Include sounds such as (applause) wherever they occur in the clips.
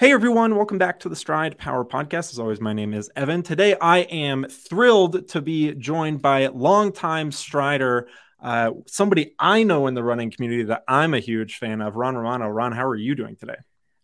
Hey everyone, welcome back to the Stryd Power Podcast. As always, my name is Evan. Today I am thrilled to be joined by longtime Strider, uh, somebody I know in the running community that I'm a huge fan of, Ron Romano. Ron, how are you doing today?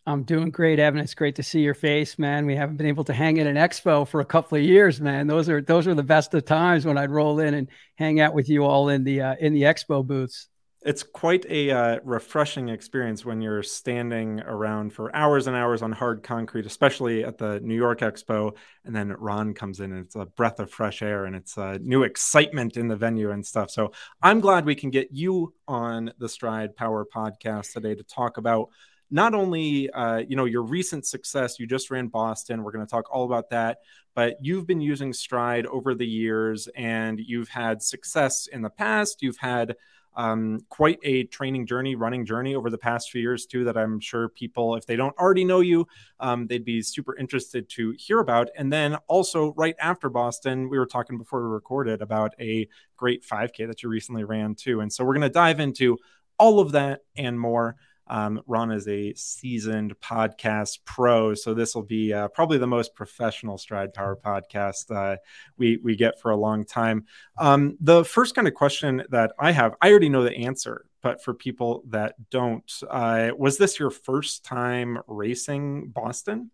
I'm doing great, Evan. It's great to see your face, man. We haven't been able to hang in an expo for a couple of years, man. Those are those are the best of times when I'd roll in and hang out with you all in the uh, in the expo booths it's quite a uh, refreshing experience when you're standing around for hours and hours on hard concrete, especially at the New York Expo. And then Ron comes in and it's a breath of fresh air and it's a new excitement in the venue and stuff. So I'm glad we can get you on the Stryd Power podcast today to talk about not only uh, you know your recent success you just ran boston we're going to talk all about that but you've been using Stryd over the years and you've had success in the past you've had um, quite a training journey, running journey over the past few years, too, that I'm sure people, if they don't already know you, um, they'd be super interested to hear about. And then also, right after Boston, we were talking before we recorded about a great 5K that you recently ran, too. And so we're going to dive into all of that and more. Um, Ron is a seasoned podcast pro, so this will be uh, probably the most professional Stryd Power podcast uh, we we get for a long time. Um, the first kind of question that I have, I already know the answer, but for people that don't, uh, was this your first time racing Boston?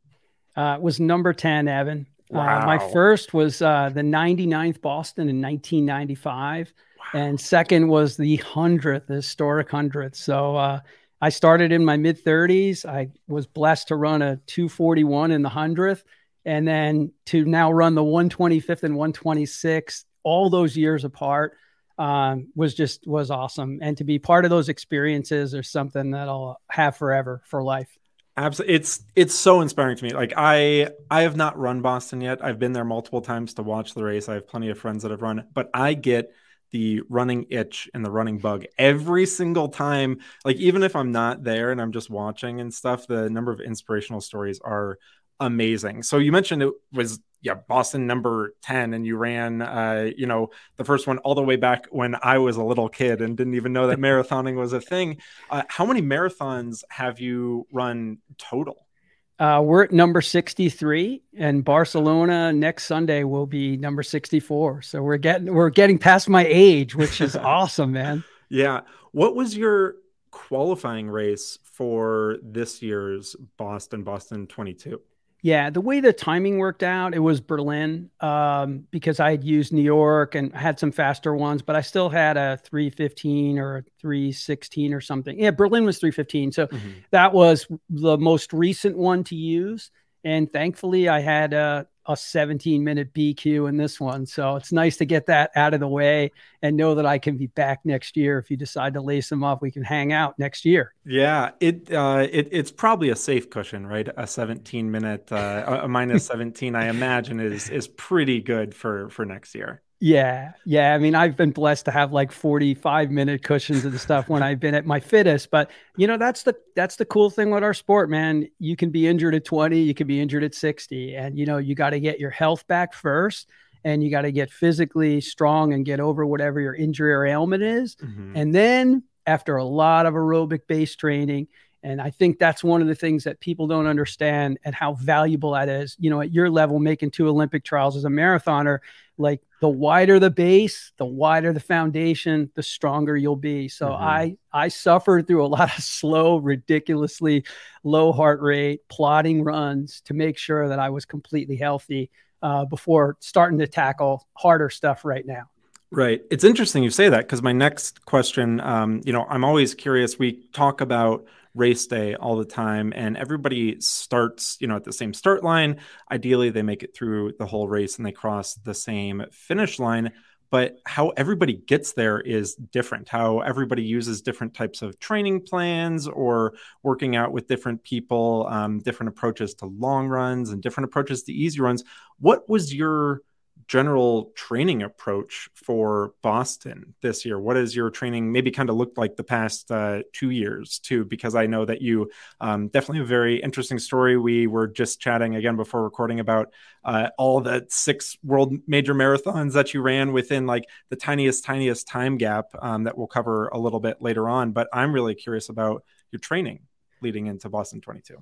Uh, it was number ten, Evan. Uh, wow. my first was uh, the 99th Boston in 1995, wow. and second was the hundredth, historic hundredth. So I started in my mid 30s. I was blessed to run a 241 in the 100th and then to now run the 125th and 126 all those years apart um, was just was awesome. And to be part of those experiences is something that i'll have forever for life. Absolutely it's it's so inspiring to me. Like i i have not run boston yet. I've been there multiple times to watch the race. I have plenty of friends that have run but i get the running itch and the running bug every single time. Like, even if I'm not there and I'm just watching and stuff, the number of inspirational stories are amazing. So, you mentioned it was, yeah, Boston number 10, and you ran, uh, you know, the first one all the way back when I was a little kid and didn't even know that (laughs) marathoning was a thing. Uh, how many marathons have you run total? Uh, we're at number 63 and Barcelona next Sunday will be number 64. So we're getting we're getting past my age, which is (laughs) awesome, man. Yeah. What was your qualifying race for this year's Boston Boston 22? Yeah, the way the timing worked out, it was Berlin um, because I had used New York and had some faster ones, but I still had a 315 or a 316 or something. Yeah, Berlin was 315. So mm-hmm. that was the most recent one to use. And thankfully, I had a, a 17 minute BQ in this one. So it's nice to get that out of the way and know that I can be back next year. If you decide to lace them up, we can hang out next year. Yeah, it, uh, it it's probably a safe cushion, right? A 17 minute, uh, a minus 17, I imagine is is pretty good for for next year. Yeah. Yeah. I mean, I've been blessed to have like 45 minute cushions and stuff when I've been at my fittest. But you know, that's the that's the cool thing with our sport, man. You can be injured at 20, you can be injured at 60. And you know, you got to get your health back first and you got to get physically strong and get over whatever your injury or ailment is. Mm-hmm. And then after a lot of aerobic based training, and I think that's one of the things that people don't understand and how valuable that is. You know, at your level, making two Olympic trials as a marathoner, like the wider the base, the wider the foundation, the stronger you'll be. So mm-hmm. I I suffered through a lot of (laughs) slow, ridiculously low heart rate, plodding runs to make sure that I was completely healthy uh, before starting to tackle harder stuff right now. Right. It's interesting you say that because my next question, um, you know, I'm always curious. We talk about race day all the time and everybody starts you know at the same start line. Ideally they make it through the whole race and they cross the same finish line but how everybody gets there is different. How everybody uses different types of training plans or working out with different people um, different approaches to long runs and different approaches to easy runs. What was your general training approach for Boston this year? What your training maybe kind of looked like the past uh, two years too? Because I know that you um, definitely a very interesting story. We were just chatting again before recording about uh, all the six world major marathons that you ran within like the tiniest, tiniest time gap um, that we'll cover a little bit later on. But I'm really curious about your training leading into Boston 22.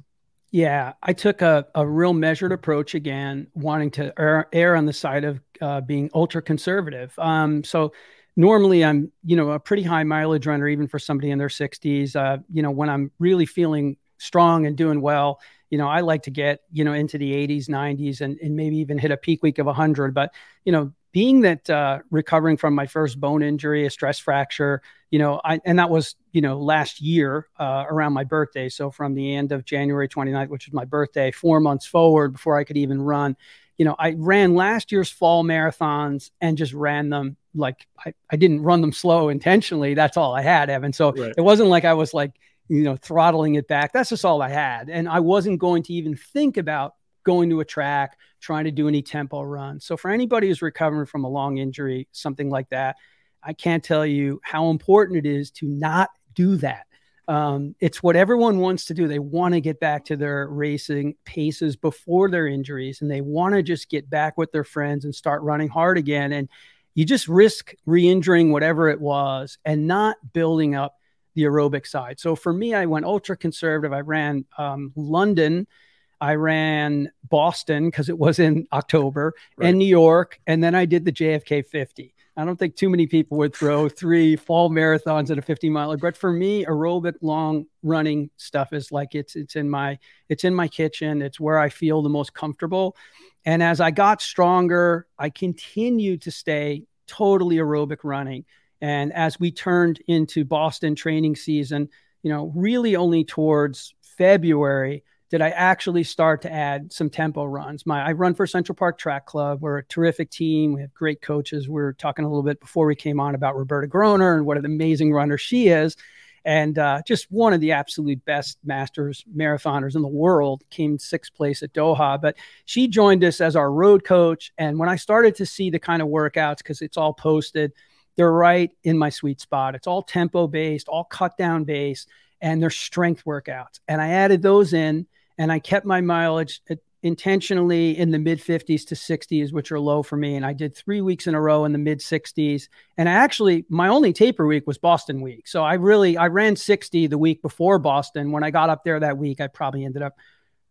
Yeah, I took a, a real measured approach again, wanting to err, err on the side of uh, being ultra conservative. Um, so normally I'm, you know, a pretty high mileage runner, even for somebody in their 60s. Uh, you know, when I'm really feeling strong and doing well, you know, I like to get, you know, into the 80s, 90s, and, and maybe even hit a peak week of 100. But, you know, being that uh, recovering from my first bone injury, a stress fracture, you know, I, and that was, you know, last year uh, around my birthday. So from the end of January 29th, which was my birthday, four months forward before I could even run, you know, I ran last year's fall marathons and just ran them like I, I didn't run them slow intentionally. That's all I had, Evan. So right. it wasn't like I was like, you know, throttling it back. That's just all I had. And I wasn't going to even think about going to a track, trying to do any tempo run. So for anybody who's recovering from a long injury, something like that, I can't tell you how important it is to not do that. Um, it's what everyone wants to do. They want to get back to their racing paces before their injuries, and they want to just get back with their friends and start running hard again. And you just risk re-injuring whatever it was and not building up the aerobic side. So for me, I went ultra conservative. I ran um, London I ran Boston because it was in October right. and New York. And then I did the JFK 50. I don't think too many people would throw three fall marathons at a 50 miler, but for me, aerobic long running stuff is like it's it's in my it's in my kitchen. It's where I feel the most comfortable. And as I got stronger, I continued to stay totally aerobic running. And as we turned into Boston training season, you know, really only towards February, did I actually start to add some tempo runs. My I run for Central Park Track Club. We're a terrific team. We have great coaches. We are talking a little bit before we came on about Roberta Groner and what an amazing runner she is. And uh, just one of the absolute best masters marathoners in the world came sixth place at Doha. But she joined us as our road coach. And when I started to see the kind of workouts, because it's all posted, they're right in my sweet spot. It's all tempo based, all cut down based, and they're strength workouts. And I added those in and I kept my mileage intentionally in the mid 50s to 60s, which are low for me. And I did three weeks in a row in the mid 60s. And I actually, my only taper week was Boston week. So I really, I ran 60 the week before Boston. When I got up there that week, I probably ended up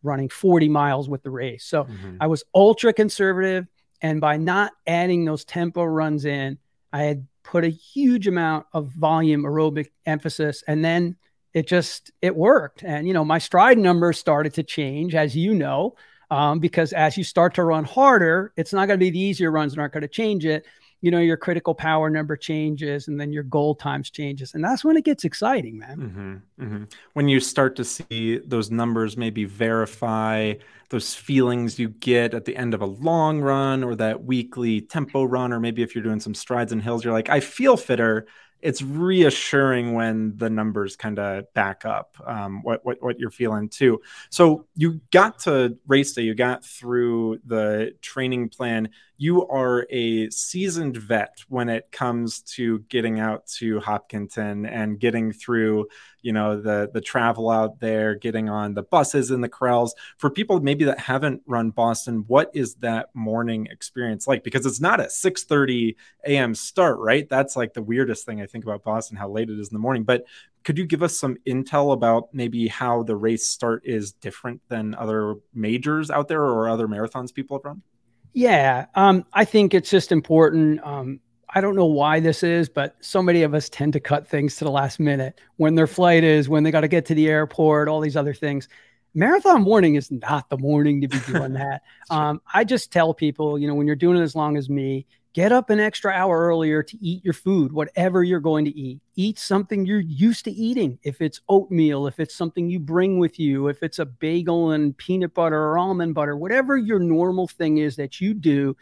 running 40 miles with the race. So mm-hmm. I was ultra conservative. And by not adding those tempo runs in, I had put a huge amount of volume aerobic emphasis. And then it just it worked. And you know my Stryd numbers started to change as you know um, because as you start to run harder it's not going to be the easier runs aren't going to change it. You know your critical power number changes and then your goal times changes. And that's when it gets exciting man. Mm-hmm, mm-hmm. when you start to see those numbers maybe verify those feelings you get at the end of a long run or that weekly tempo run or maybe if you're doing some strides and hills you're like i feel fitter it's reassuring when the numbers kind of back up um, what, what what you're feeling too. So you got to race day, you got through the training plan you are a seasoned vet when it comes to getting out to Hopkinton and getting through, you know, the the travel out there, getting on the buses and the corrals. For people maybe that haven't run Boston, what is that morning experience like? Because it's not a 6:30 a.m. start, right? That's like the weirdest thing I think about Boston, how late it is in the morning. But could you give us some intel about maybe how the race start is different than other majors out there or other marathons people have run? Yeah, um, I think it's just important. Um, I don't know why this is, but so many of us tend to cut things to the last minute when their flight is, when they got to get to the airport, all these other things. Marathon morning is not the morning to be doing (laughs) that. Um, I just tell people, you know, when you're doing it as long as me, Get up an extra hour earlier to eat your food, whatever you're going to eat. Eat something you're used to eating. If it's oatmeal, if it's something you bring with you, if it's a bagel and peanut butter or almond butter, whatever your normal thing is that you do,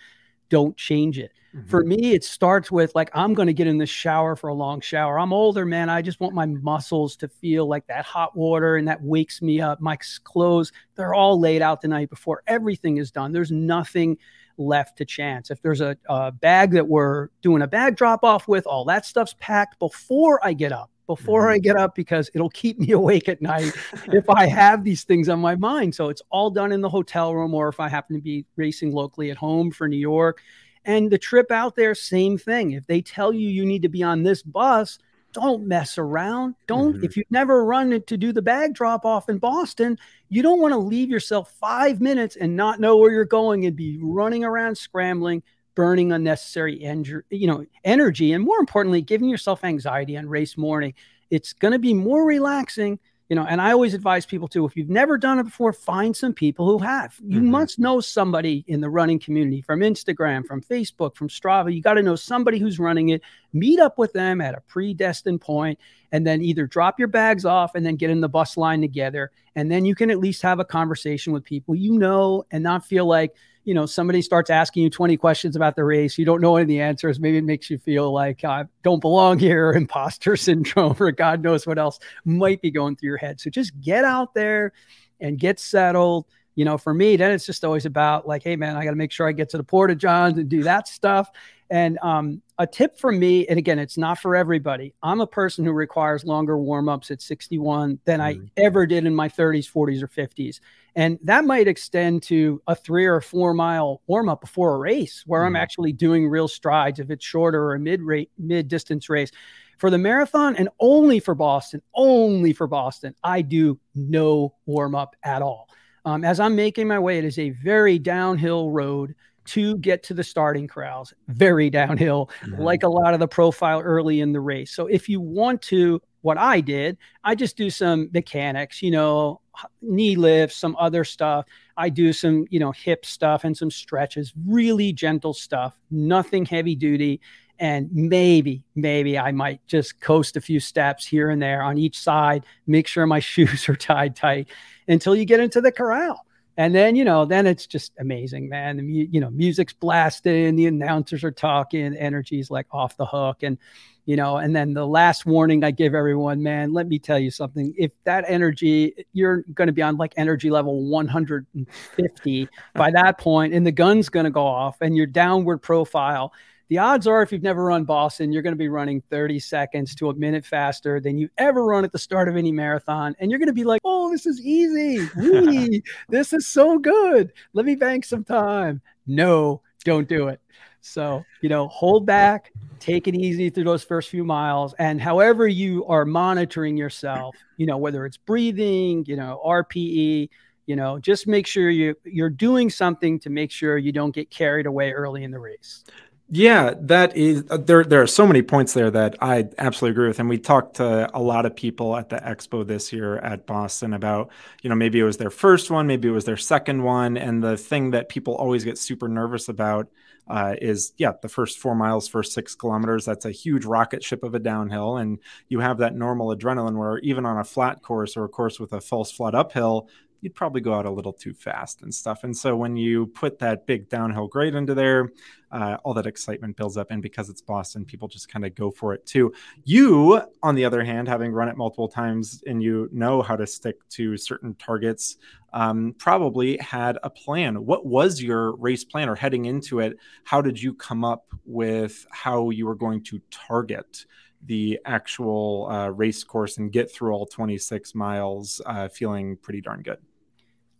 don't change it. Mm-hmm. For me, it starts with like, I'm going to get in the shower for a long shower. I'm older, man. I just want my muscles to feel like that hot water and that wakes me up. My clothes, they're all laid out the night before. Everything is done. There's nothing left to chance. If there's a, a bag that we're doing a bag drop off with, all that stuff's packed before I get up before mm-hmm. I get up because it'll keep me (laughs) awake at night if I have these things on my mind. So it's all done in the hotel room or if I happen to be racing locally at home for New York. And the trip out there, same thing. If they tell you you need to be on this bus, don't mess around. Don't, mm-hmm. if you've never run to do the bag drop off in Boston, you don't want to leave yourself five minutes and not know where you're going and be running around scrambling, burning unnecessary en- you know, energy. And more importantly, giving yourself anxiety on race morning. It's going to be more relaxing you know and i always advise people to if you've never done it before find some people who have you mm-hmm. must know somebody in the running community from instagram from facebook from strava you got to know somebody who's running it meet up with them at a predestined point and then either drop your bags off and then get in the bus line together and then you can at least have a conversation with people you know and not feel like you know somebody starts asking you 20 questions about the race you don't know any of the answers maybe it makes you feel like i don't belong (laughs) here or imposter (laughs) syndrome or god knows what else might be going through your head. So just get out there and get settled you know for me then it's just always about like hey man i got to make sure i get to the porta johns and do that stuff and um, a tip from me, and again, it's not for everybody. I'm a person who requires longer warm ups at 61 than I mm-hmm. ever did in my 30s, 40s, or 50s. And that might extend to a three or four mile warm up before a race where mm-hmm. I'm actually doing real strides if it's shorter or a mid rate, mid distance race. For the marathon and only for Boston, only for Boston, I do no warm up at all. Um, as I'm making my way, it is a very downhill road to get to the starting corrals, very downhill, mm-hmm. like a lot of the profile early in the race. So if you want to, what I did, I just do some mechanics, you know, knee lifts, some other stuff. I do some, you know, hip stuff and some stretches, really gentle stuff, nothing heavy duty. And maybe, maybe I might just coast a few steps here and there on each side, make sure my (laughs) shoes are tied tight until you get into the corral. And then, you know, then it's just amazing, man. The you know, music's blasting, the announcers are talking, energy's like off the hook. And, you know, and then the last warning I give everyone, man, let me tell you something. If that energy, you're going to be on like energy level 150 (laughs) by that point, and the gun's going to go off and your downward profile the odds are, if you've never run Boston, you're going to be running 30 seconds to a minute faster than you ever run at the start of any marathon. And you're going to be like, oh, this is easy. (laughs) this is so good. Let me bank some time. No, don't do it. So, you know, hold back, take it easy through those first few miles. And however you are monitoring yourself, you know, whether it's breathing, you know, RPE, you know, just make sure you you're doing something to make sure you don't get carried away early in the race. Yeah, that is uh, there. There are so many points there that I absolutely agree with, and we talked to a lot of people at the expo this year at Boston about, you know, maybe it was their first one, maybe it was their second one, and the thing that people always get super nervous about uh, is, yeah, the first four miles, first six kilometers. That's a huge rocket ship of a downhill, and you have that normal adrenaline where even on a flat course or a course with a false flood uphill, you'd probably go out a little too fast and stuff. And so when you put that big downhill grade into there, uh, all that excitement builds up. And because it's Boston, people just kind of go for it too. You, on the other hand, having run it multiple times and you know how to stick to certain targets, um, probably had a plan. What was your race plan or heading into it? How did you come up with how you were going to target? The actual uh, race course and get through all 26 miles uh, feeling pretty darn good.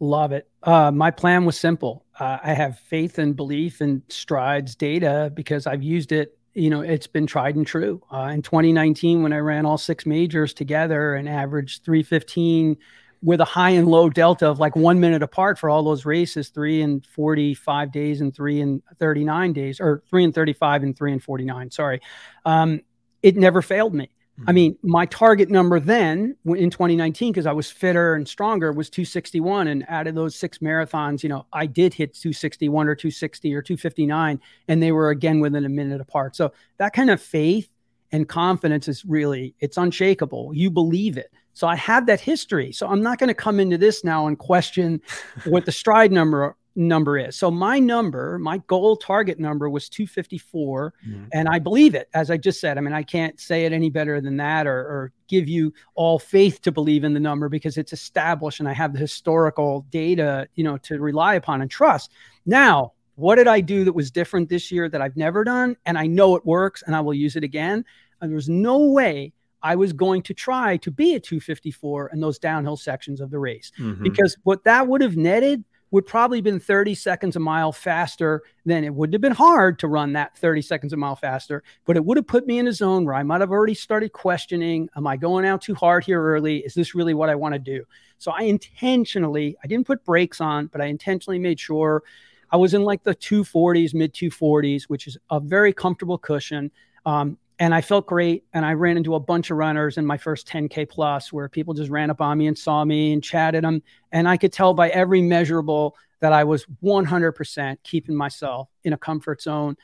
Love it. Uh, my plan was simple. Uh, I have faith and belief in Stryd's data because I've used it. You know, it's been tried and true. Uh, in 2019, when I ran all six majors together and averaged 315 with a high and low delta of like one minute apart for all those races, three and 45 days and three and 39 days, or three and 35 and three and 49. Sorry. Um, it never failed me. I mm-hmm. mean, my target number then in 2019, because I was fitter and stronger, was 261. And out of those six marathons, you know, I did hit 261 or 260 or 259, and they were again within a minute apart. So that kind of faith and confidence is really, it's unshakable. You believe it. So I have that history. So I'm not going to come into this now and question (laughs) what the Stryd number number is. So my number, my goal target number was 254, mm-hmm. and I believe it. As I just said, I mean, I can't say it any better than that, or, or give you all faith to believe in the number because it's established, and I have the historical data, you know, to rely upon and trust. Now, what did I do that was different this year that I've never done, and I know it works, and I will use it again. And there's no way I was going to try to be a 254 in those downhill sections of the race mm-hmm. because what that would have netted would probably been 30 seconds a mile faster than it would have been hard to run that 30 seconds a mile faster, but it would have put me in a zone where I might have already started questioning, am I going out too hard here early? Is this really what I want to do? So I intentionally, I didn't put brakes on, but I intentionally made sure I was in like the 240s, mid 240s, which is a very comfortable cushion. Um, and I felt great. And I ran into a bunch of runners in my first 10K plus where people just ran up on me and saw me and chatted them. And I could tell by every measurable that I was 100% keeping myself in a comfort zone.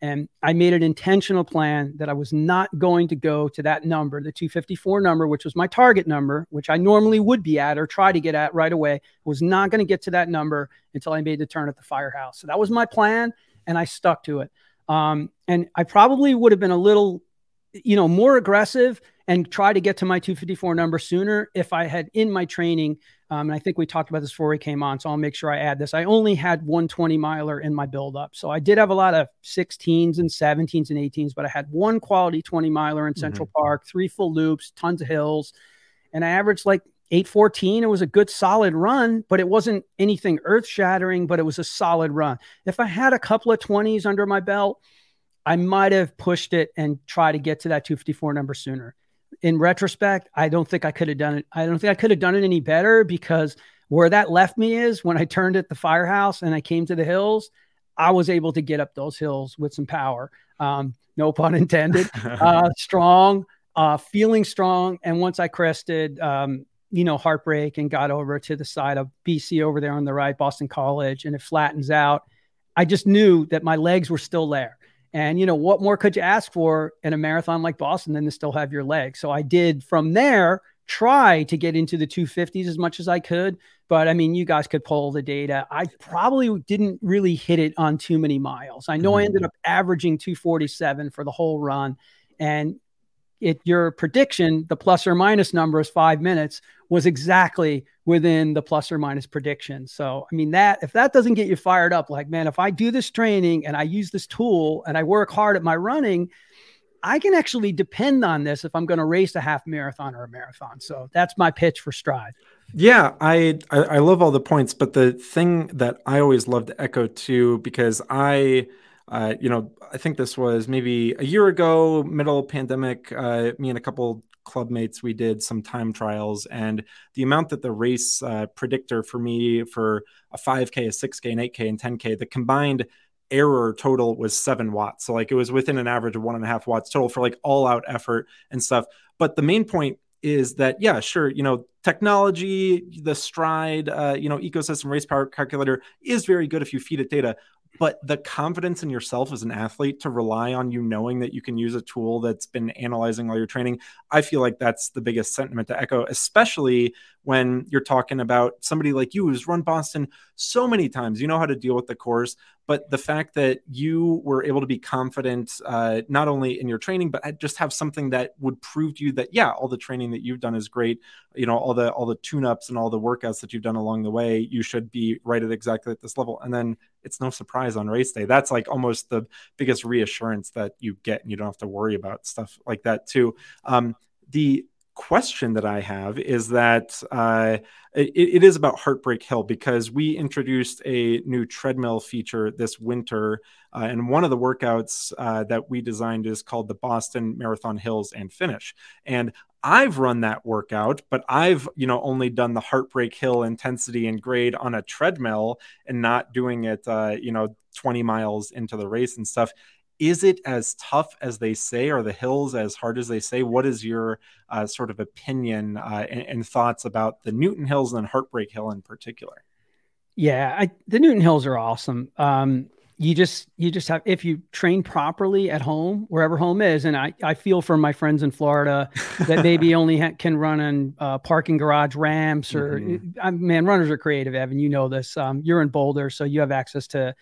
And I made an intentional plan that I was not going to go to that number, the 254 number, which was my target number, which I normally would be at or try to get at right away. Was not going to get to that number until I made the turn at the firehouse. So that was my plan. And I stuck to it. Um, and I probably would have been a little, you know, more aggressive and try to get to my 254 number sooner if I had in my training. Um, and I think we talked about this before we came on, so I'll make sure I add this. I only had one 20 miler in my buildup. So I did have a lot of 16s and 17s and 18s, but I had one quality 20 miler in Central mm-hmm. Park, three full loops, tons of hills. And I averaged like 814 it was a good solid run but it wasn't anything earth shattering but it was a solid run. If i had a couple of 20s under my belt i might have pushed it and try to get to that 254 number sooner. In retrospect i don't think i could have done it. I don't think i could have done it any better because where that left me is when i turned at the firehouse and i came to the hills i was able to get up those hills with some power. Um, no pun intended. (laughs) Uh, strong uh, feeling strong and once i crested um, you know, heartbreak and got over to the side of BC over there on the right, Boston College, and it flattens out. I just knew that my legs were still there. And, you know, what more could you ask for in a marathon like Boston than to still have your legs? So I did from there try to get into the 250s as much as I could. But I mean, you guys could pull the data. I probably didn't really hit it on too many miles. I know mm-hmm. I ended up averaging 247 for the whole run. And it your prediction, the plus or minus number is five minutes, was exactly within the plus or minus prediction. So, I mean, that if that doesn't get you fired up, like, man, if I do this training and I use this tool and I work hard at my running, I can actually depend on this if I'm going to race a half marathon or a marathon. So that's my pitch for Stryd. Yeah, I, I, I love all the points, but the thing that I always love to echo too, because I uh, you know, I think this was maybe a year ago, middle pandemic. Uh, me and a couple club mates, we did some time trials, and the amount that the race uh, predictor for me for a 5K, a 6K, an 8K, and 10K, the combined error total was seven watts. So like it was within an average of one and a half watts total for like all out effort and stuff. But the main point is that yeah, sure, you know, technology, the Stryd, uh, you know, ecosystem race power calculator is very good if you feed it data but the confidence in yourself as an athlete to rely on you knowing that you can use a tool that's been analyzing all your training i feel like that's the biggest sentiment to echo especially when you're talking about somebody like you who's run boston so many times. You know how to deal with the course but the fact that you were able to be confident uh, not only in your training but just have something that would prove to you that yeah all the training that you've done is great. You know all the all the tune ups and all the workouts that you've done along the way you should be right at exactly at this level. And then it's no surprise on race day. That's like almost the biggest reassurance that you get and you don't have to worry about stuff like that too. Um, the question that I have is that uh, it, it is about Heartbreak Hill because we introduced a new treadmill feature this winter. Uh, and one of the workouts uh, that we designed is called the Boston Marathon Hills and Finish. And I've run that workout, but I've, you know, only done the Heartbreak Hill intensity and grade on a treadmill and not doing it, uh, you know, 20 miles into the race and stuff is it as tough as they say? Are the hills as hard as they say? What is your uh, sort of opinion uh, and, and, thoughts about the Newton Hills and Heartbreak Hill in particular? Yeah, I, the Newton Hills are awesome. Um, you just you just have if you train properly at home wherever home is and i i feel for my friends in florida (laughs) that maybe only ha- can run on uh, parking garage ramps or mm-hmm. I, man runners are creative evan you know this um, you're in boulder so you have access to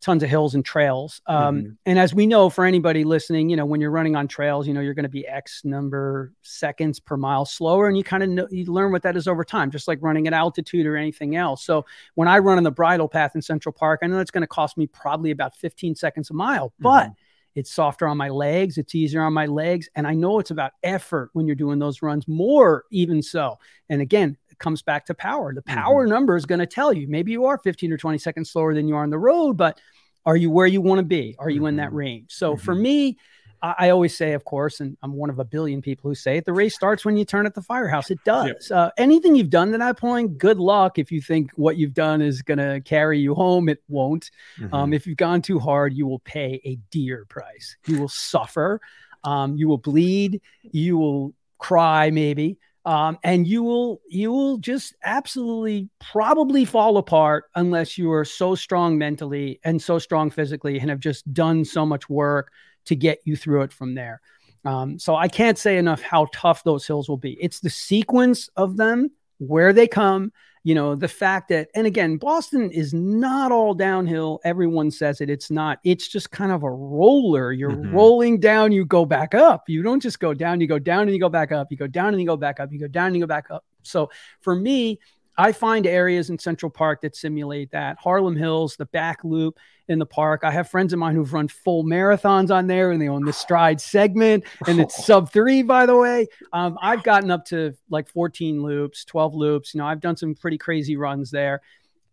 tons of hills and trails. Um, mm-hmm. And as we know, for anybody listening, you know, when you're running on trails, you know, you're going to be X number seconds per mile slower. And you kind of know, you learn what that is over time, just like running at altitude or anything else. So when I run on the bridle path in Central Park, I know it's going to cost me probably about 15 seconds a mile, but mm-hmm. It's softer on my legs. It's easier on my legs. And I know it's about effort when you're doing those runs, more even so. And again, comes back to power. The power mm-hmm. number is going to tell you maybe you are 15 or 20 seconds slower than you are on the road, but are you where you want to be? Are you mm-hmm. in that mm-hmm. range? So mm-hmm. for me, I, always say, of course, and I'm one of a billion people who say it, the race starts when you turn at the firehouse. It does. Uh, anything you've done to that point, good luck. If you think what you've done is going to carry you home, it won't. Mm-hmm. Um, if you've gone too hard, you will pay a dear price. You will suffer. Um, you will bleed. You will cry, maybe. Um, and you will you will just absolutely probably fall apart unless you are so strong mentally and so strong physically and have just done so much work to get you through it from there. Um, so I can't say enough how tough those hills will be. It's the sequence of them, where they come, you know, the fact that, and again, Boston is not all downhill. Everyone says it. It's not. It's just kind of a roller. You're mm-hmm. rolling down, you go back up. You don't just go down, you go down and you go back up. You go down and you go back up. You go down and you go back up. So for me, I find areas in Central Park that simulate that. Harlem Hills, the back loop in the park. I have friends of mine who've run full marathons on there and they own the stride segment and it's (laughs) sub three, by the way. Um, I've gotten up to like 14 loops, 12 loops. You know, I've done some pretty crazy runs there.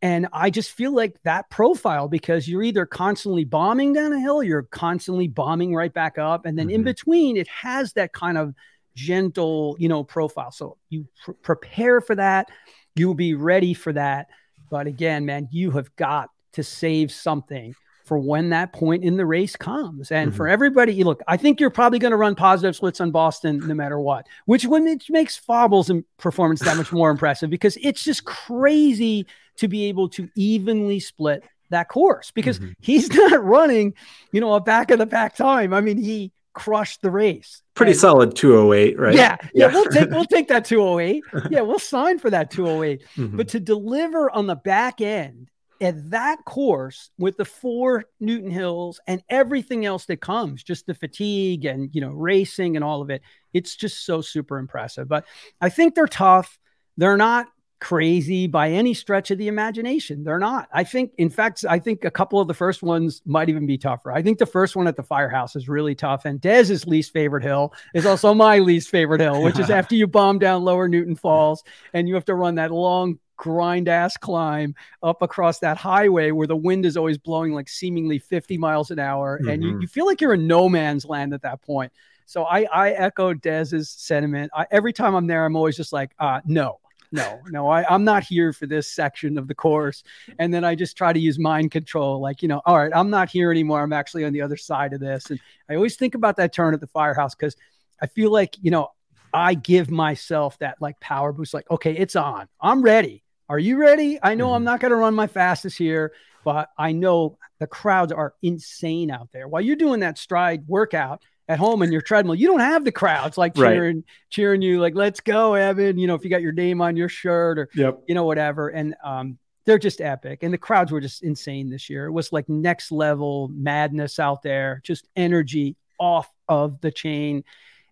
And I just feel like that profile because you're either constantly bombing down a hill, you're constantly bombing right back up. And then mm-hmm. in between, it has that kind of gentle, you know, profile. So you pr- prepare for that you will be ready for that. But again, man, you have got to save something for when that point in the race comes. And mm-hmm. for everybody, look, I think you're probably going to run positive splits on Boston no matter what, which when it makes Fauble's and performance that much more impressive because it's just crazy to be able to evenly split that course because mm-hmm. he's (laughs) not running, you know, a back of the back time. I mean, he crushed the race. Pretty and, solid 208, right? Yeah, yeah, yeah. we'll take we'll (laughs) take that 208. Yeah, we'll (laughs) sign for that 208. Mm-hmm. But to deliver on the back end at that course with the four Newton Hills and everything else that comes, just the fatigue and you know racing and all of it, it's just so super impressive. But I think they're tough. They're not crazy by any stretch of the imagination. They're not. I think, in fact, I think a couple of the first ones might even be tougher. I think the first one at the firehouse is really tough. And Des's least favorite hill is also (laughs) my least favorite hill, which is (laughs) after you bomb down lower Newton Falls and you have to run that long grind ass climb up across that highway where the wind is always blowing like seemingly 50 miles an hour. Mm-hmm. And you, mm-hmm. you feel like you're in no man's land at that point. So I, I echo Des's sentiment. I, every time I'm there, I'm always just like, uh, no, no, no, I, I'm not here for this section of the course. And then I just try to use mind control, like, you know, all right, I'm not here anymore. I'm actually on the other side of this. And I always think about that turn at the firehouse because I feel like, you know, I give myself that like power boost, like, okay, it's on. I'm ready. Are you ready? I know mm-hmm. I'm not going to run my fastest here, but I know the crowds are insane out there. While you're doing that Stryd workout, at home in your treadmill, you don't have the crowds like cheering, right. cheering you, like, let's go, Evan. You know, if you got your name on your shirt or, yep. you know, whatever. And um, they're just epic. And the crowds were just insane this year. It was like next level madness out there, just energy off of the chain.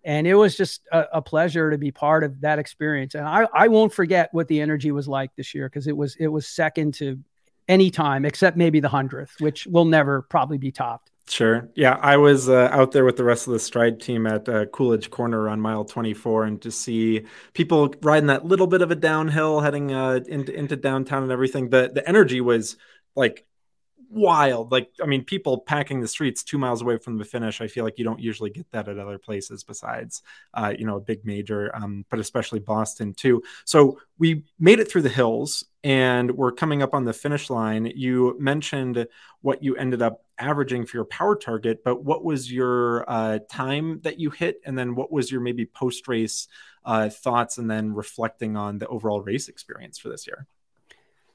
And it was just a, a pleasure to be part of that experience. And I, I won't forget what the energy was like this year because it was it was second to any time except maybe the hundredth, which will never probably be topped. Sure. Yeah, I was uh, out there with the rest of the Stryd team at uh, Coolidge Corner on mile 24, and to see people riding that little bit of a downhill, heading uh, into into downtown and everything, the the energy was like wild. Like, I mean, people packing the streets two miles away from the finish. I feel like you don't usually get that at other places besides, uh, you know, a big major, um, but especially Boston too. So we made it through the hills and we're coming up on the finish line. You mentioned what you ended up averaging for your power target, but what was your uh, time that you hit? And then what was your maybe post race uh, thoughts and then reflecting on the overall race experience for this year?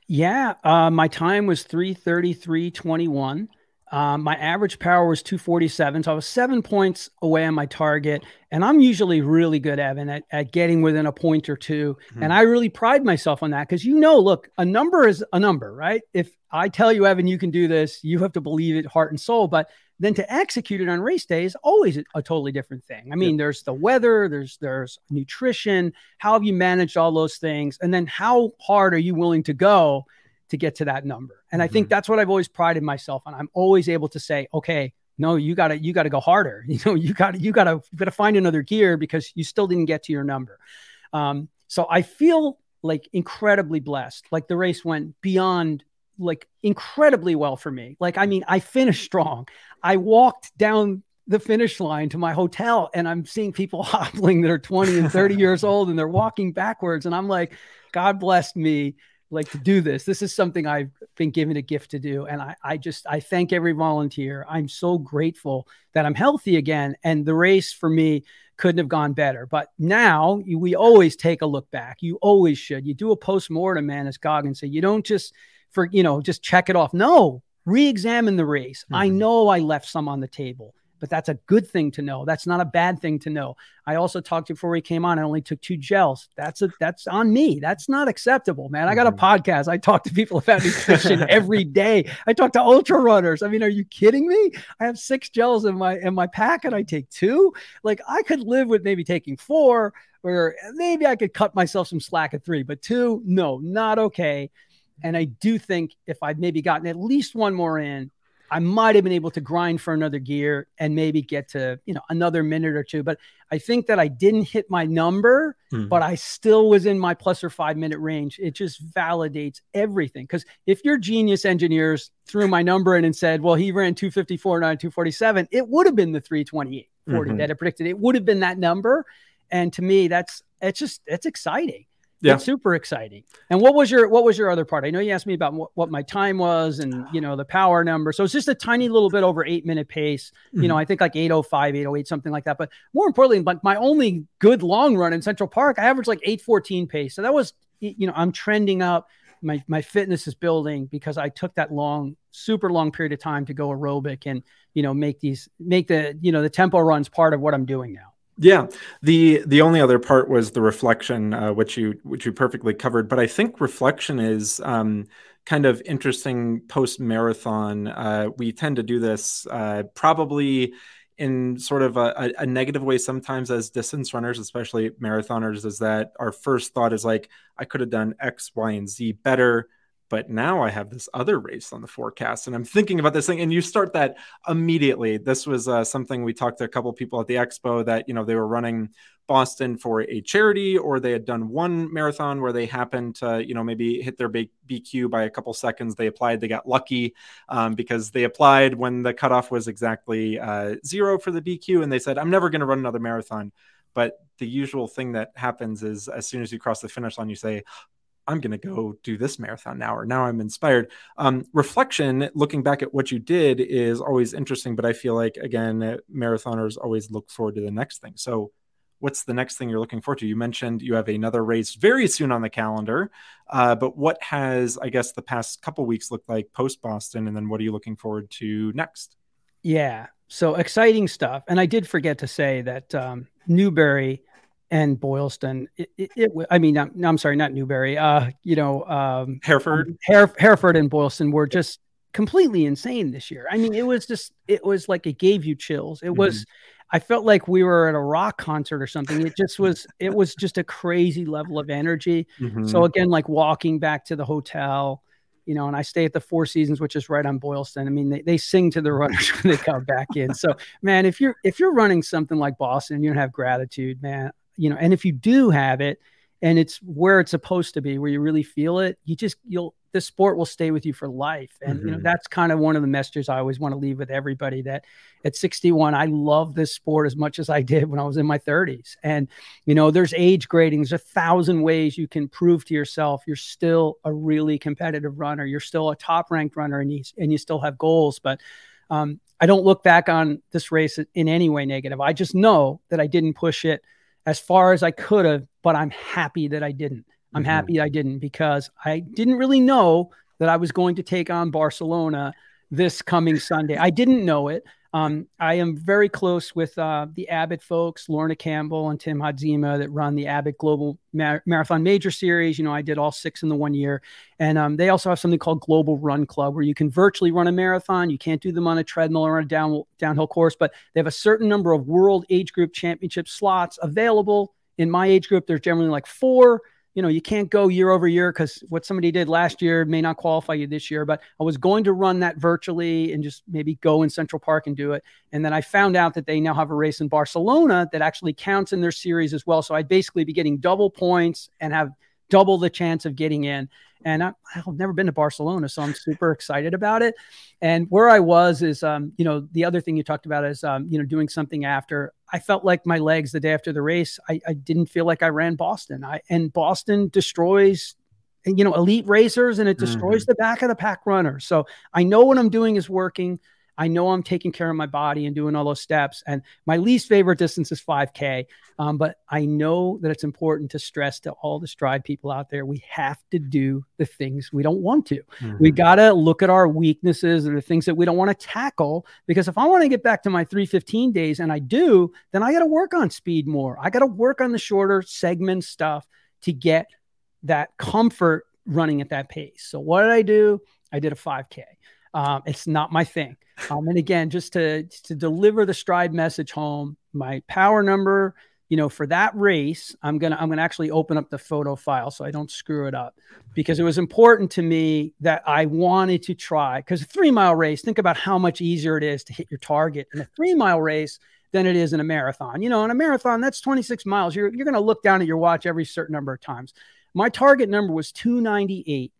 Yeah, uh, my time was 333.21. Um, my average power was 247. So I was seven points away on my target. And I'm usually really good, Evan, at, at getting within a point or 2 mm-hmm. And I really pride myself on that because you know, look, a number is a number, right? If I tell you, Evan, you can do this, you have to believe it heart and soul. But then to execute it on race day is always a, a totally different thing. I mean, yeah. there's the weather, there's there's nutrition. How have you managed all those things? And then how hard are you willing to go to get to that number? And mm-hmm. I think mm-hmm. that's what I've always prided myself on. I'm always able to say, okay, no, you gotta you gotta go harder. (laughs) You know, you gotta you gotta you gotta find another gear because you still didn't get to your number. Um, so I feel like incredibly blessed. Like the race went beyond like incredibly well for me. Like, I mean, I finished strong. I walked down the finish line to my hotel and I'm seeing people (laughs) hobbling that are 20 and 30 years (laughs) old and they're walking backwards. And I'm like, God bless me like to do this. This is something I've been given a gift to do. And I, I just, I thank every volunteer. I'm so grateful that I'm healthy again. And the race for me couldn't have gone better. But now we always take a look back. You always should. You do a post mortem, man, as Goggins say. You don't just, for, you know, just check it off. No, re examine the race. Mm-hmm. I know I left some on the table but that's a good thing to know. That's not a bad thing to know. I also talked to before we came on. I only took two gels. That's a that's on me. That's not acceptable, man. I got a mm-hmm. podcast. I talk to people about nutrition (laughs) every day. I talk to ultra runners. I mean, are you kidding me? I have six gels in my in my pack and I take two. Like I could live with maybe taking four, or maybe I could cut myself some slack at three, but two, no, not okay. And I do think if I'd maybe gotten at least one more in, I might have been able to grind for another gear and maybe get to, you know, another minute or two. But I think that I didn't hit my number, mm-hmm. but I still was in my plus or five minute range. It just validates everything. Because if your genius engineers threw my number in and said, well, he ran 254, not 247, it would have been the 328 40 mm-hmm. that I predicted. It would have been that number. And to me, that's it's just it's exciting yeah. It's super exciting. And what was your what was your other part? I know you asked me about what, what my time was and (sighs) you know the power number. So it's just a tiny little bit over eight minute pace. Mm-hmm. You know, mm-hmm. I think like 805, 808, something like that. But more importantly, like my only good long run in Central Park, I averaged like 814 pace. So that was you know, I'm trending up. My my fitness is building because I took that long, super long period of time to go aerobic and you know make these make the you know the tempo runs part of what I'm doing now. Yeah, the the only other part was the reflection, uh, which you which you perfectly covered. But I think reflection is um, kind of interesting post marathon. Uh, we tend to do this uh, probably in sort of a, a, negative way sometimes as distance runners, especially marathoners. Is that our first thought is like I could have done X, Y, and Z better but now I have this other race on the forecast, and I'm thinking about this thing. And you start that immediately. This was uh, something we talked to a couple people at the expo that you know they were running Boston for a charity, or they had done one marathon where they happened to you know maybe hit their BQ by a couple seconds. They applied, they got lucky um, because they applied when the cutoff was exactly uh, zero for the BQ, and they said, "I'm never going to run another marathon." But the usual thing that happens is as soon as you cross the finish line, you say, I'm going to go do this marathon now, or now I'm inspired. Um, reflection, looking back at what you did, is always interesting, but I feel like, again, marathoners always look forward to the next thing. So, what's the next thing you're looking forward to? You mentioned you have another race very soon on the calendar, uh, but what has, I guess, the past couple weeks looked like post Boston, and then what are you looking forward to next? Yeah, so exciting stuff. And I did forget to say that um, Newbury and Boylston. It, it, it, I mean, I'm, I'm, sorry, not Newbury. Uh, you know, um, Hereford, um, Her- Hereford, and Boylston were just completely insane this year. I mean, it was just, it was like it gave you chills. It mm-hmm. was, I felt like we were at a rock concert or something. It just was, it was just a crazy level of energy. Mm-hmm. So again, like walking back to the hotel, you know, and I stay at the Four Seasons, which is right on Boylston. I mean, they, they sing to the runners (laughs) when they come back in. So, man, if you're if you're running something like Boston, you don't have gratitude, man you know, and if you do have it and it's where it's supposed to be, where you really feel it, you just, you'll, the sport will stay with you for life. And, mm-hmm. you know, mm-hmm. that's kind of one of the messages I always want to leave with everybody that at 61, I love this sport as much as I did when I was in my 30s. And, you know, there's age grading, there's a thousand ways you can prove to yourself you're still a really competitive runner. You're still a top ranked runner and you, and you still have goals. But, um, I don't look back on this race in any way negative. I just know that I didn't push it as far as I could have, but I'm happy that I didn't. I'm mm-hmm. happy I didn't because I didn't really know that I was going to take on Barcelona this coming Sunday. I didn't know it. Um, I am very close with uh, the Abbott folks, Lorna Campbell and Tim Hadzima, that run the Abbott Global Mar- Marathon Major Series. You know, I did all six in the one year. And um, they also have something called Global Run Club, where you can virtually run a marathon. You can't do them on a treadmill or on a down, downhill course, but they have a certain number of world age group championship slots available. In my age group, there's generally like four you know, you can't go year over year because what somebody did last year may not qualify you this year. But I was going to run that virtually and just maybe go in Central Park and do it. And then I found out that they now have a race in Barcelona that actually counts in their series as well. So I'd basically be getting double points and have double the chance of getting in. And I, have never been to Barcelona, so I'm super excited about it. And where I was is, um, you know, the other thing you talked about is, um, you know, doing something after. I felt like my legs the day after the race. I, I didn't feel like I ran Boston. I and Boston destroys you know elite racers and it destroys mm-hmm. the back of the pack runner so i know what i'm doing is working I know I'm taking care of my body and doing all those steps. And my least favorite distance is 5K. Um, but I know that it's important to stress to all the Stryd people out there we have to do the things we don't want to. Mm-hmm. We got to look at our weaknesses and the things that we don't want to tackle. Because if I want to get back to my 315 days and I do, then I got to work on speed more. I got to work on the shorter segment stuff to get that comfort running at that pace. So what did I do? I did a 5K. Um, it's not my thing. Um, and again, just to to deliver the Stryd message home, my power number, you know, for that race, I'm gonna I'm gonna actually open up the photo file so I don't screw it up because it was important to me that I wanted to try because a three mile race. Think about how much easier it is to hit your target in a three mile race than it is in a marathon. You know, in a marathon, that's 26 miles. You're you're gonna look down at your watch every certain number of times. My target number was 298.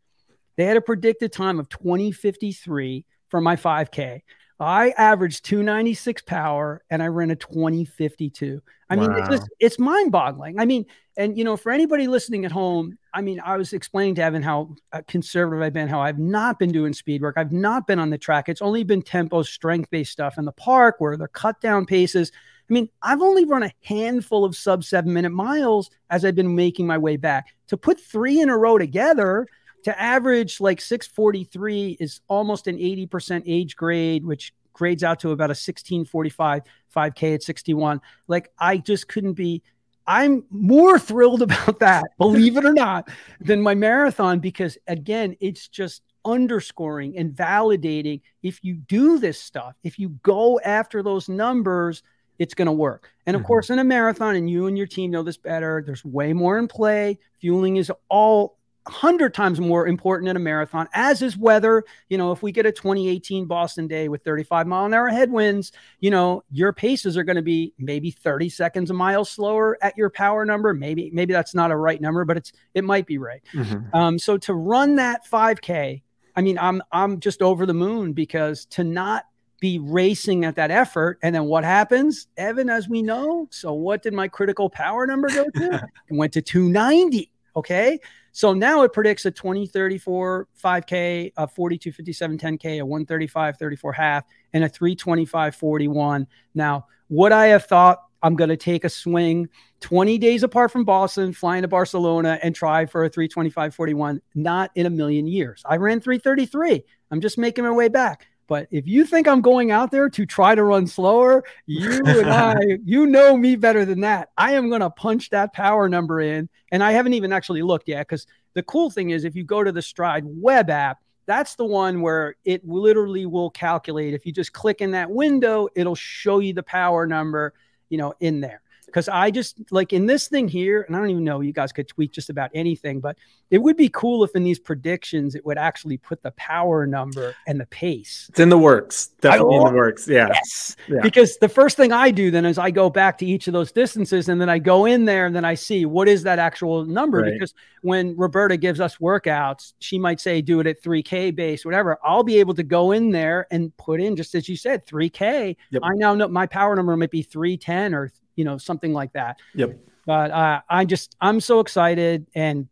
They had a predicted time of 2053 for my 5K. I averaged 296 power and I ran a 2052. I wow. mean, it's, just, it's mind boggling. I mean, and you know, for anybody listening at home, I mean, I was explaining to Evan how uh, conservative I've been, how I've not been doing speed work. I've not been on the track. It's only been tempo, strength based stuff in the park where they're cut down paces. I mean, I've only run a handful of sub seven minute miles as I've been making my way back. To put three in a row together, to average like 643 is almost an 80% age grade, which grades out to about a 1645 5K at 61. Like I just couldn't be. I'm more (laughs) thrilled about that, believe it or not, than my marathon because again, it's just underscoring and validating if you do this stuff, if you go after those numbers, it's going to work. And of mm-hmm. course, in a marathon, and you and your team know this better, there's way more in play. Fueling is all hundred times more important in a marathon, as is weather. You know, if we get a 2018 Boston day with 35 mile an hour headwinds, you know, your paces are going to be maybe 30 seconds a mile slower at your power number. Maybe, maybe that's not a right number, but it's it might be right. Mm-hmm. Um, so to run that 5K, I mean, I'm I'm just over the moon because to not be racing at that effort. And then what happens, Evan, as we know? So what did my critical power number go to? (laughs) it went to 290. Okay. So now it predicts a 20, 34, 5K, a 42, 57, 10K, a 135, 34 half, and a 325, 41. Now, would I have thought I'm going to take a swing 20 days apart from Boston, flying to Barcelona and try for a 325, 41? Not in a million years. I ran 333. I'm just making my way back. But if you think I'm going out there to try to run slower, you and I, (laughs) you know me better than that. I am going to punch that power number in. And I haven't even actually looked yet because the cool thing is if you go to the Stryd web app, that's the one where it literally will calculate. If you just click in that window, it'll show you the power number, you know, in there because I just like in this thing here, and I don't even know you guys could tweet just about anything, but it would be cool if in these predictions it would actually put the power number and the pace. It's in the works, definitely in the works. Yeah. Yes. Yeah. Because the first thing I do then is I go back to each of those distances and then I go in there and then I see what is that actual number. Right. Because when Roberta gives us workouts, she might say do it at 3K base, whatever. I'll be able to go in there and put in just as you said, 3K. Yep. I now know my power number might be 310 or you know, something like that. Yep. But uh, I just, I'm so excited. And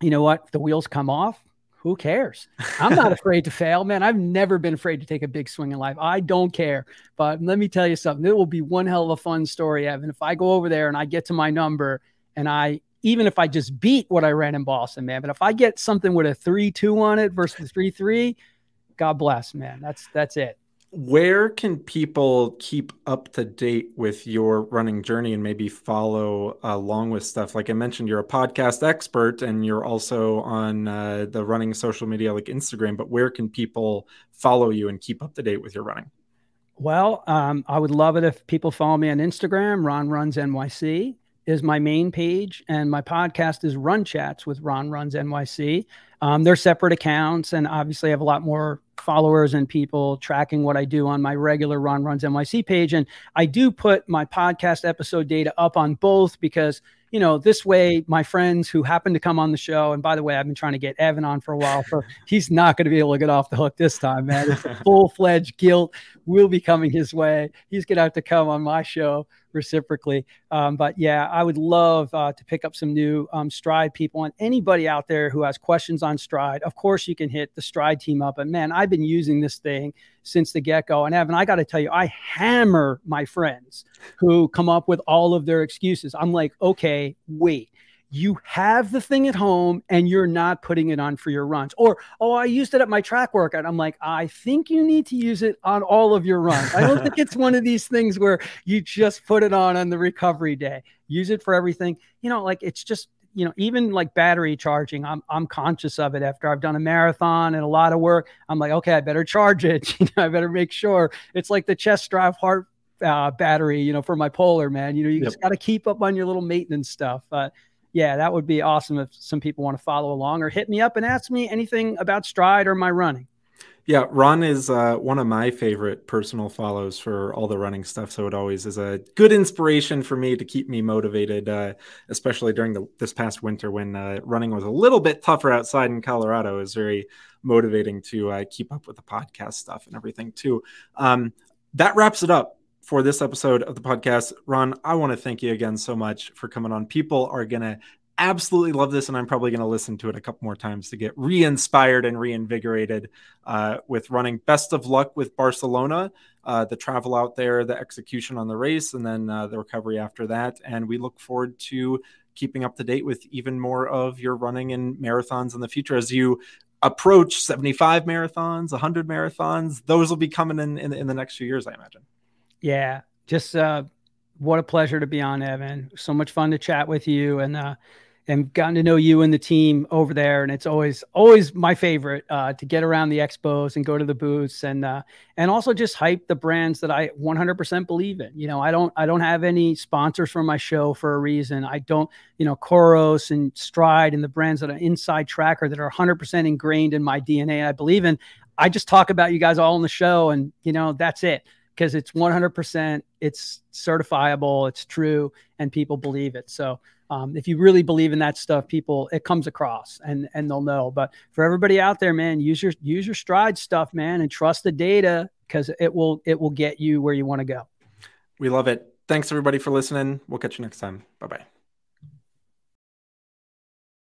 you know what? the wheels come off. Who cares? I'm not (laughs) afraid to fail, man. I've never been afraid to take a big swing in life. I don't care. But let me tell you something. It will be one hell of a fun story, Evan. If I go over there and I get to my number and I, even if I just beat what I ran in Boston, man, but if I get something with a 3 2 on it versus 3 3, God bless, man. That's, that's it where can people keep up to date with your running journey and maybe follow along with stuff? Like i mentioned you're a podcast expert and you're also on uh, the running social media like instagram but where can people follow you and keep up to date with your running? Well um, i would love it if people follow me on instagram ron runs nyc is my main page. And my podcast is run chats with ron runs nyc um, they're separate accounts and obviously I have a lot more followers and people tracking what I do on my regular Ron Runs NYC page. And I do put my podcast episode data up on both because you know, this way, my friends who happen to come on the show, and by the way, I've been trying to get Evan on for a while, so (laughs) he's not going to be able to get off the hook this time, man. It's a (laughs) full fledged guilt will be coming his way. He's going to have to come on my show reciprocally. Um, but yeah, I would love uh, to pick up some new um, Stryd people and anybody out there who has questions on Stryd. Of course, you can hit the Stryd team up. And man, I've been using this thing since the get go. And Evan, I got to tell you, I hammer my friends who come up with all of their excuses. I'm like, okay, wait you have the thing at home and you're not putting it on for your runs. Or, oh, I used it at my track workout. I'm like, I think you need to use it on all of your runs. I don't think it's one of these things where you just put it on on the recovery day. Use it for everything. You know, like it's just, you know, even like battery charging, I'm I'm conscious of it after I've done a marathon and a lot of work. I'm like, okay, I better charge it. (laughs) you know, I better make sure it's like the chest drive heart uh, battery, you know, for my polar man. You know, you yep. just got to keep up on your little maintenance stuff. Uh, yeah, that would be awesome if some people want to follow along or hit me up and ask me anything about Stryd or my running. Yeah, Ron is uh, one of my favorite personal follows for all the running stuff. So it always is a good inspiration for me to keep me motivated, uh, especially during the, this past winter when uh, running was a little bit tougher outside in Colorado. It was very motivating to uh, keep up with the podcast stuff and everything too. Um, that wraps it up for this episode of the podcast. Ron, I want to thank you again so much for coming on. People are going to absolutely love this, and I'm probably going to listen to it a couple more times to get re inspired and reinvigorated uh, with running. Best of luck with Barcelona, uh, the travel out there, the execution on the race, and then uh, the recovery after that. And we look forward to keeping up to date with even more of your running and marathons in the future as you approach 75 marathons 100 marathons those will be coming in, in, in the next few years i imagine yeah, just uh, what a pleasure to be on, Evan. So much fun to chat with you, and uh, and gotten to know you and the team over there. And it's always always my favorite uh, to get around the expos and go to the booths, and uh, and also just hype the brands that I 100% believe in. You know, I don't I don't have any sponsors for my show for a reason. I don't, you know, Coros and Stryd and the brands that are InsideTracker that are 100% ingrained in my DNA. I believe in. I just talk about you guys all on the show, and you know that's it because it's 100%, it's certifiable, it's true, and people believe it. So um, if you really believe in that stuff, people it comes across and and they'll know. But for everybody out there, man, use your use your Stryd stuff, man, and trust the data because it will it will get you where you want to go. We love it. Thanks everybody for listening. We'll catch you next time. Bye bye.